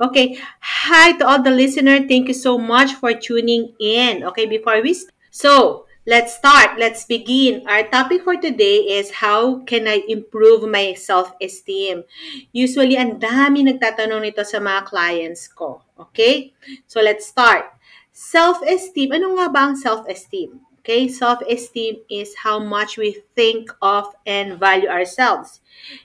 Okay. Hi to all the listener. Thank you so much for tuning in. Okay, before we st- so let's start. Let's begin. Our topic for today is how can I improve my self-esteem? Usually, ang dami nagtatanong nito sa mga clients ko. Okay? So let's start. Self-esteem. Ano nga ba ang self-esteem? Okay, self-esteem is how much we think of and value ourselves.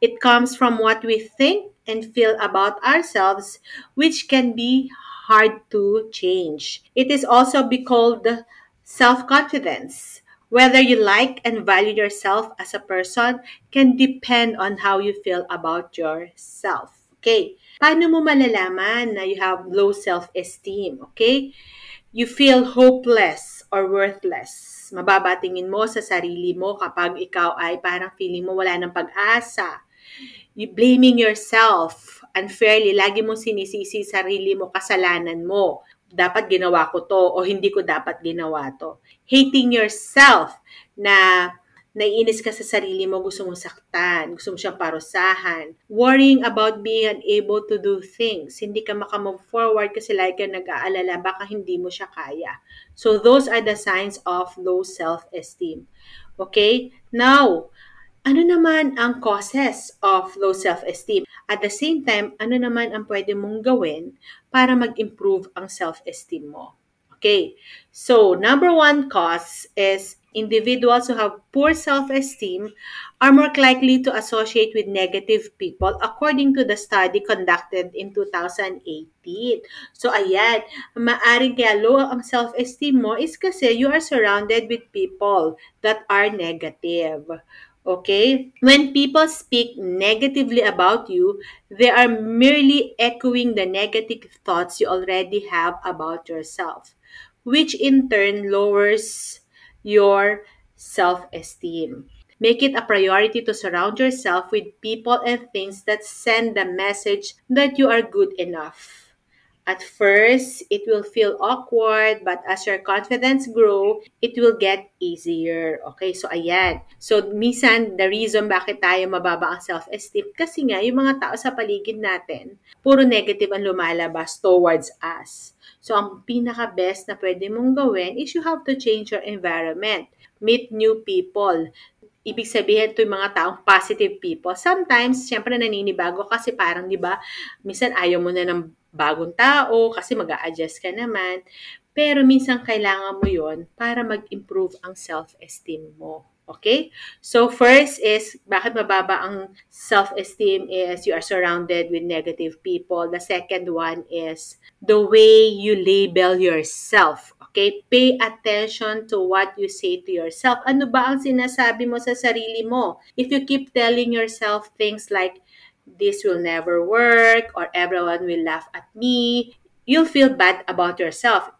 It comes from what we think and feel about ourselves, which can be hard to change. It is also be called self confidence. Whether you like and value yourself as a person can depend on how you feel about yourself. Okay? Paano mo malalaman na you have low self-esteem? Okay? You feel hopeless or worthless. Mababatingin mo sa sarili mo kapag ikaw ay parang feeling mo wala ng pag-asa you blaming yourself unfairly, lagi mo sinisisi sarili mo, kasalanan mo. Dapat ginawa ko to o hindi ko dapat ginawa to. Hating yourself na naiinis ka sa sarili mo, gusto mong saktan, gusto mo siyang parusahan. Worrying about being unable to do things. Hindi ka makamove forward kasi lagi ka nag-aalala, baka hindi mo siya kaya. So those are the signs of low self-esteem. Okay? Now, ano naman ang causes of low self-esteem? At the same time, ano naman ang pwede mong gawin para mag-improve ang self-esteem mo? Okay, so number one cause is individuals who have poor self-esteem are more likely to associate with negative people according to the study conducted in 2018. So ayan, maaring kaya low ang self-esteem mo is kasi you are surrounded with people that are negative. Okay? When people speak negatively about you, they are merely echoing the negative thoughts you already have about yourself, which in turn lowers your self esteem. Make it a priority to surround yourself with people and things that send the message that you are good enough At first, it will feel awkward, but as your confidence grow, it will get easier. Okay, so ayan. So, minsan, the reason bakit tayo mababa ang self-esteem, kasi nga, yung mga tao sa paligid natin, puro negative ang lumalabas towards us. So, ang pinaka-best na pwede mong gawin is you have to change your environment. Meet new people ibig sabihin ito yung mga taong positive people. Sometimes, syempre naninibago kasi parang, di ba, minsan ayaw mo na ng bagong tao kasi mag adjust ka naman. Pero minsan kailangan mo yon para mag-improve ang self-esteem mo. Okay? So first is, bakit mababa ang self-esteem is you are surrounded with negative people. The second one is the way you label yourself. Okay? Pay attention to what you say to yourself. Ano ba ang sinasabi mo sa sarili mo? If you keep telling yourself things like, this will never work or everyone will laugh at me, you'll feel bad about yourself.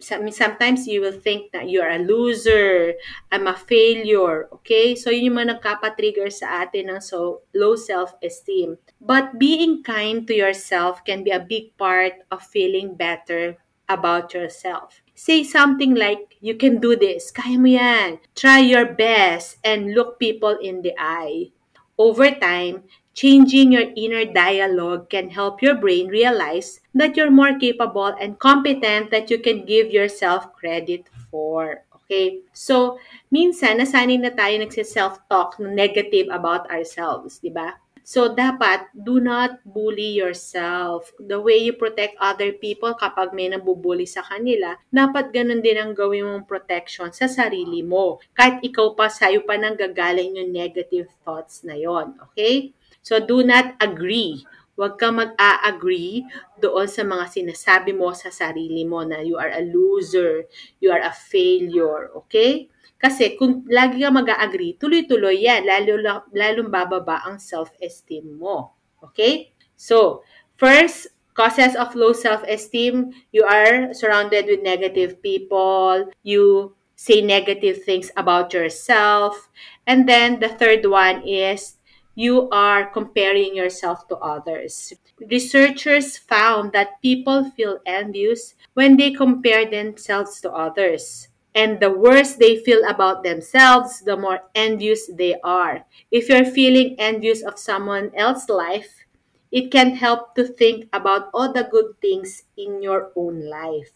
Sometimes you will think that you're a loser, I'm a failure, okay? So yun yung mga nagkapa-trigger sa atin ng so low self-esteem. But being kind to yourself can be a big part of feeling better about yourself. Say something like, you can do this, kaya mo yan. Try your best and look people in the eye. Over time, Changing your inner dialogue can help your brain realize that you're more capable and competent that you can give yourself credit for. Okay? So, minsan, nasanay na tayo nagsiself-talk negative about ourselves, di ba? So, dapat, do not bully yourself. The way you protect other people kapag may nabubully sa kanila, dapat ganun din ang gawin mong protection sa sarili mo. Kahit ikaw pa, sa'yo pa nang gagaling yung negative thoughts na yon Okay? So, do not agree. Huwag kang mag-a-agree doon sa mga sinasabi mo sa sarili mo na you are a loser, you are a failure, okay? Kasi kung lagi ka mag-a-agree, tuloy-tuloy yan, lalo, lalong bababa ang self-esteem mo. Okay? So, first, causes of low self-esteem, you are surrounded with negative people, you say negative things about yourself, and then the third one is you are comparing yourself to others. Researchers found that people feel envious when they compare themselves to others. And the worse they feel about themselves, the more envious they are. If you're feeling envious of someone else's life, it can help to think about all the good things in your own life.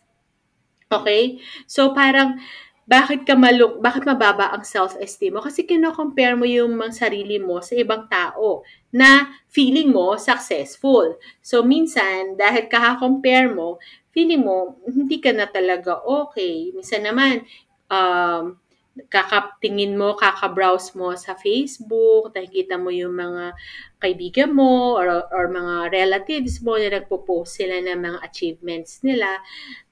Okay? So parang bakit ka malung bakit mababa ang self-esteem mo? Kasi kino-compare mo yung mga sarili mo sa ibang tao na feeling mo successful. So minsan dahil kaka-compare mo, feeling mo hindi ka na talaga okay. Minsan naman um, kakatingin mo, kaka-browse mo sa Facebook, nakikita mo yung mga kaibigan mo or, or mga relatives mo na nagpo-post sila ng mga achievements nila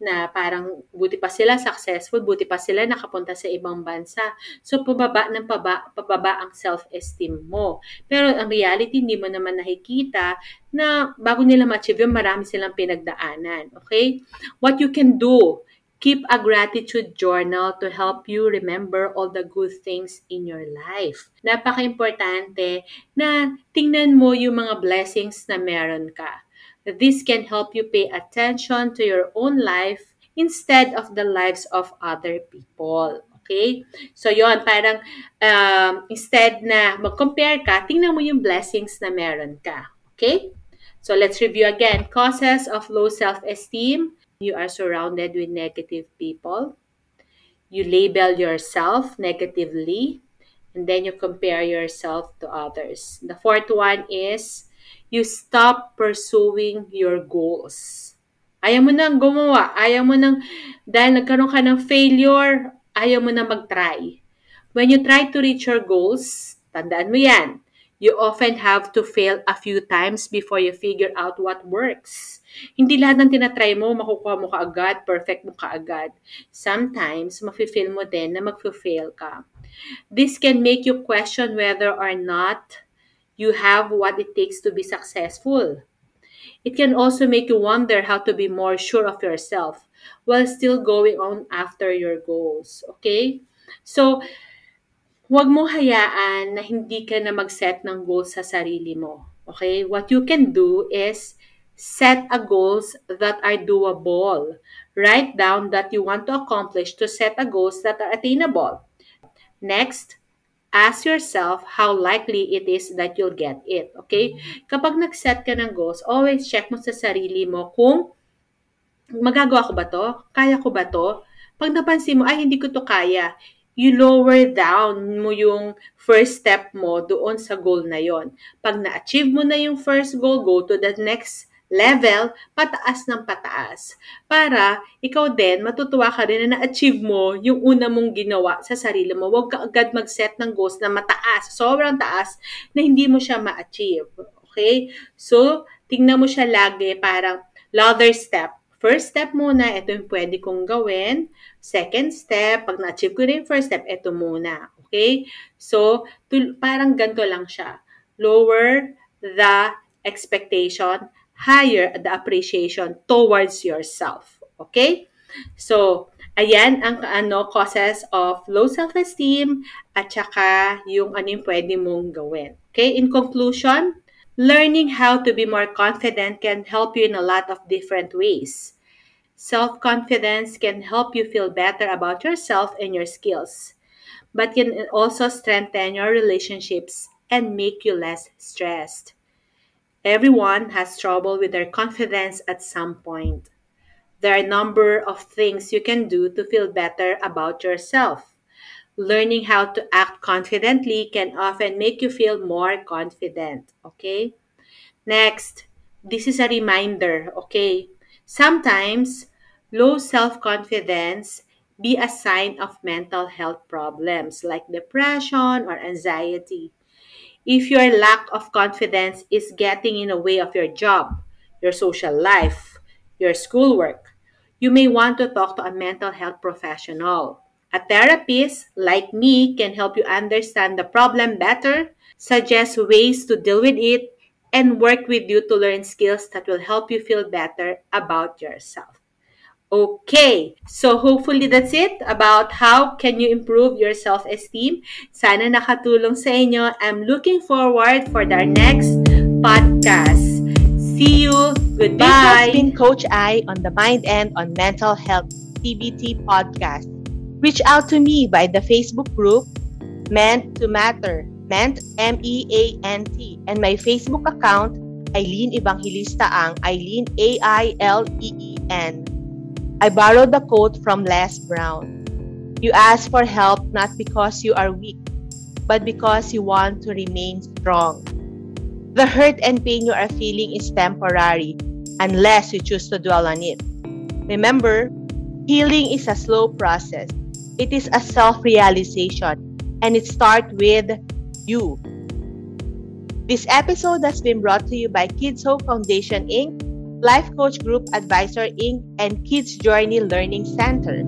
na parang buti pa sila successful, buti pa sila nakapunta sa ibang bansa. So, pababa ng paba, pababa ang self-esteem mo. Pero ang reality, hindi mo naman nakikita na bago nila ma-achieve yun, marami silang pinagdaanan. Okay? What you can do Keep a gratitude journal to help you remember all the good things in your life. Napaka-importante na tingnan mo yung mga blessings na meron ka. This can help you pay attention to your own life instead of the lives of other people. Okay? So, yon parang um, instead na mag-compare ka, tingnan mo yung blessings na meron ka. Okay? So, let's review again. Causes of low self-esteem, you are surrounded with negative people. You label yourself negatively, and then you compare yourself to others. The fourth one is you stop pursuing your goals. Ayaw mo nang gumawa, ayaw mo nang, dahil nagkaroon ka ng failure, ayaw mo na mag-try. When you try to reach your goals, tandaan mo yan, you often have to fail a few times before you figure out what works. Hindi lahat ng tinatry mo, makukuha mo kaagad, perfect mo kaagad. Sometimes, mafe-feel mo din na magfe-fail ka. This can make you question whether or not you have what it takes to be successful. It can also make you wonder how to be more sure of yourself while still going on after your goals. Okay? So, huwag mo hayaan na hindi ka na mag-set ng goals sa sarili mo. Okay? What you can do is set a goals that are doable. Write down that you want to accomplish to set a goals that are attainable. Next, ask yourself how likely it is that you'll get it. Okay? Kapag nag-set ka ng goals, always check mo sa sarili mo kung magagawa ko ba to? Kaya ko ba to? Pag napansin mo, ay hindi ko to kaya, you lower down mo yung first step mo doon sa goal na yon. Pag na-achieve mo na yung first goal, go to the next level, pataas ng pataas. Para ikaw din, matutuwa ka rin na na-achieve mo yung una mong ginawa sa sarili mo. Huwag ka agad mag-set ng goals na mataas, sobrang taas, na hindi mo siya ma-achieve. Okay? So, tingnan mo siya lagi parang ladder step First step muna, ito yung pwede kong gawin. Second step, pag na-achieve ko na yung first step, ito muna. Okay? So, tul- parang ganito lang siya. Lower the expectation, higher the appreciation towards yourself. Okay? So, ayan ang ano, causes of low self-esteem at saka yung ano yung pwede mong gawin. Okay? In conclusion, Learning how to be more confident can help you in a lot of different ways. Self confidence can help you feel better about yourself and your skills, but can also strengthen your relationships and make you less stressed. Everyone has trouble with their confidence at some point. There are a number of things you can do to feel better about yourself. Learning how to act confidently can often make you feel more confident. Okay? Next, this is a reminder. Okay? Sometimes, low self confidence be a sign of mental health problems like depression or anxiety. If your lack of confidence is getting in the way of your job, your social life, your schoolwork, you may want to talk to a mental health professional. A therapist like me can help you understand the problem better, suggest ways to deal with it, and work with you to learn skills that will help you feel better about yourself. Okay, so hopefully that's it about how can you improve your self-esteem. Sana nakatulong sa inyo. I'm looking forward for our next podcast. See you. Goodbye. This has been Coach I on the Mind and on Mental Health TBT podcast. Reach out to me by the Facebook group Meant to Matter, Meant M-E-A-N-T, and my Facebook account, Eileen Evangelista Ang, Eileen A-I-L-E-E-N. I borrowed the quote from Les Brown. You ask for help not because you are weak, but because you want to remain strong. The hurt and pain you are feeling is temporary unless you choose to dwell on it. Remember, healing is a slow process. It is a self-realization and it starts with you. This episode has been brought to you by Kids Hope Foundation Inc., Life Coach Group Advisor Inc., and Kids Journey Learning Center.